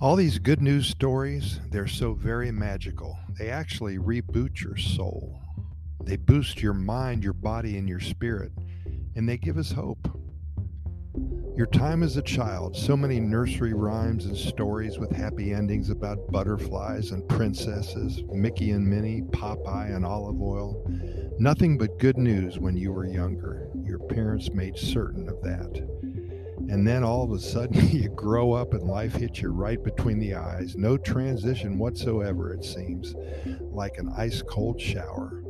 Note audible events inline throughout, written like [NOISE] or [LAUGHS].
All these good news stories, they're so very magical. They actually reboot your soul. They boost your mind, your body, and your spirit, and they give us hope. Your time as a child, so many nursery rhymes and stories with happy endings about butterflies and princesses, Mickey and Minnie, Popeye and Olive Oyl. Nothing but good news when you were younger. Your parents made certain of that. And then all of a sudden [LAUGHS] you grow up and life hits you right between the eyes. No transition whatsoever, it seems, like an ice cold shower.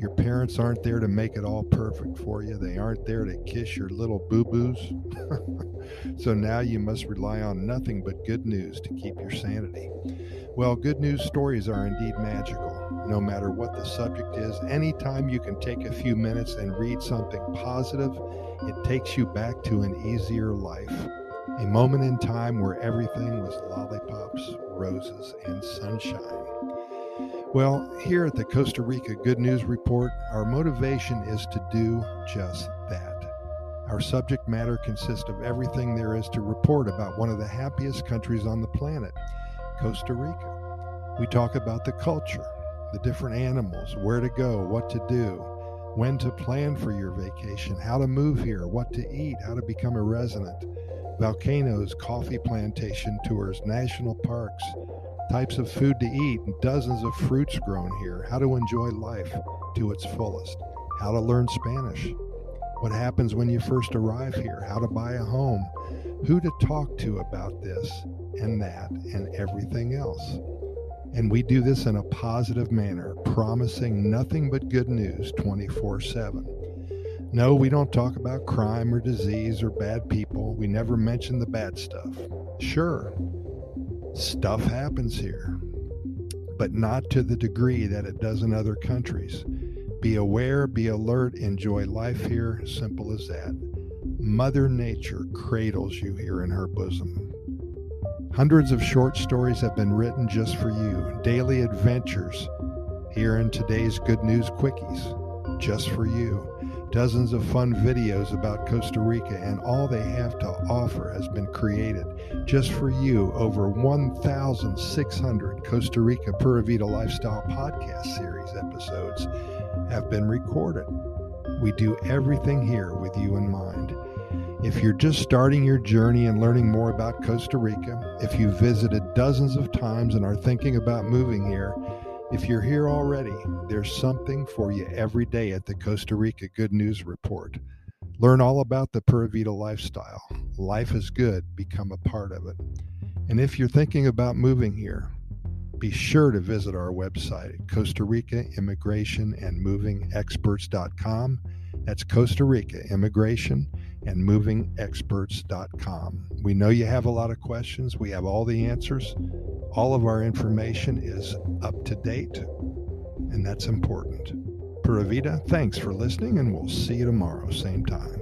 Your parents aren't there to make it all perfect for you. They aren't there to kiss your little boo boos. [LAUGHS] so now you must rely on nothing but good news to keep your sanity. Well, good news stories are indeed magical, no matter what the subject is. Anytime you can take a few minutes and read something positive, it takes you back to an easier life. A moment in time where everything was lollipops, roses, and sunshine. Well, here at the Costa Rica Good News Report, our motivation is to do just that. Our subject matter consists of everything there is to report about one of the happiest countries on the planet, Costa Rica. We talk about the culture, the different animals, where to go, what to do, when to plan for your vacation, how to move here, what to eat, how to become a resident, volcanoes, coffee plantation tours, national parks, types of food to eat, and dozens of fruits grown here, how to enjoy life to its fullest, how to learn Spanish, what happens when you first arrive here, how to buy a home, who to talk to about this and that and everything else. And we do this in a positive manner, promising nothing but good news 24 7. No, we don't talk about crime or disease or bad people. We never mention the bad stuff. Sure, Stuff happens here, but not to the degree that it does in other countries. Be aware, be alert, enjoy life here. Simple as that. Mother Nature cradles you here in her bosom. Hundreds of short stories have been written just for you, daily adventures here in today's Good News Quickies, just for you dozens of fun videos about Costa Rica, and all they have to offer has been created just for you. Over 1,600 Costa Rica Pura Vida Lifestyle Podcast Series episodes have been recorded. We do everything here with you in mind. If you're just starting your journey and learning more about Costa Rica, if you've visited dozens of times and are thinking about moving here, if you're here already, there's something for you every day at the Costa Rica Good News Report. Learn all about the Pura Vida lifestyle. Life is good, become a part of it. And if you're thinking about moving here, be sure to visit our website at Costa Rica Immigration and Moving Experts.com. That's Costa Rica Immigration and movingexperts.com. We know you have a lot of questions. We have all the answers. All of our information is up to date, and that's important. Pura Vida, thanks for listening, and we'll see you tomorrow, same time.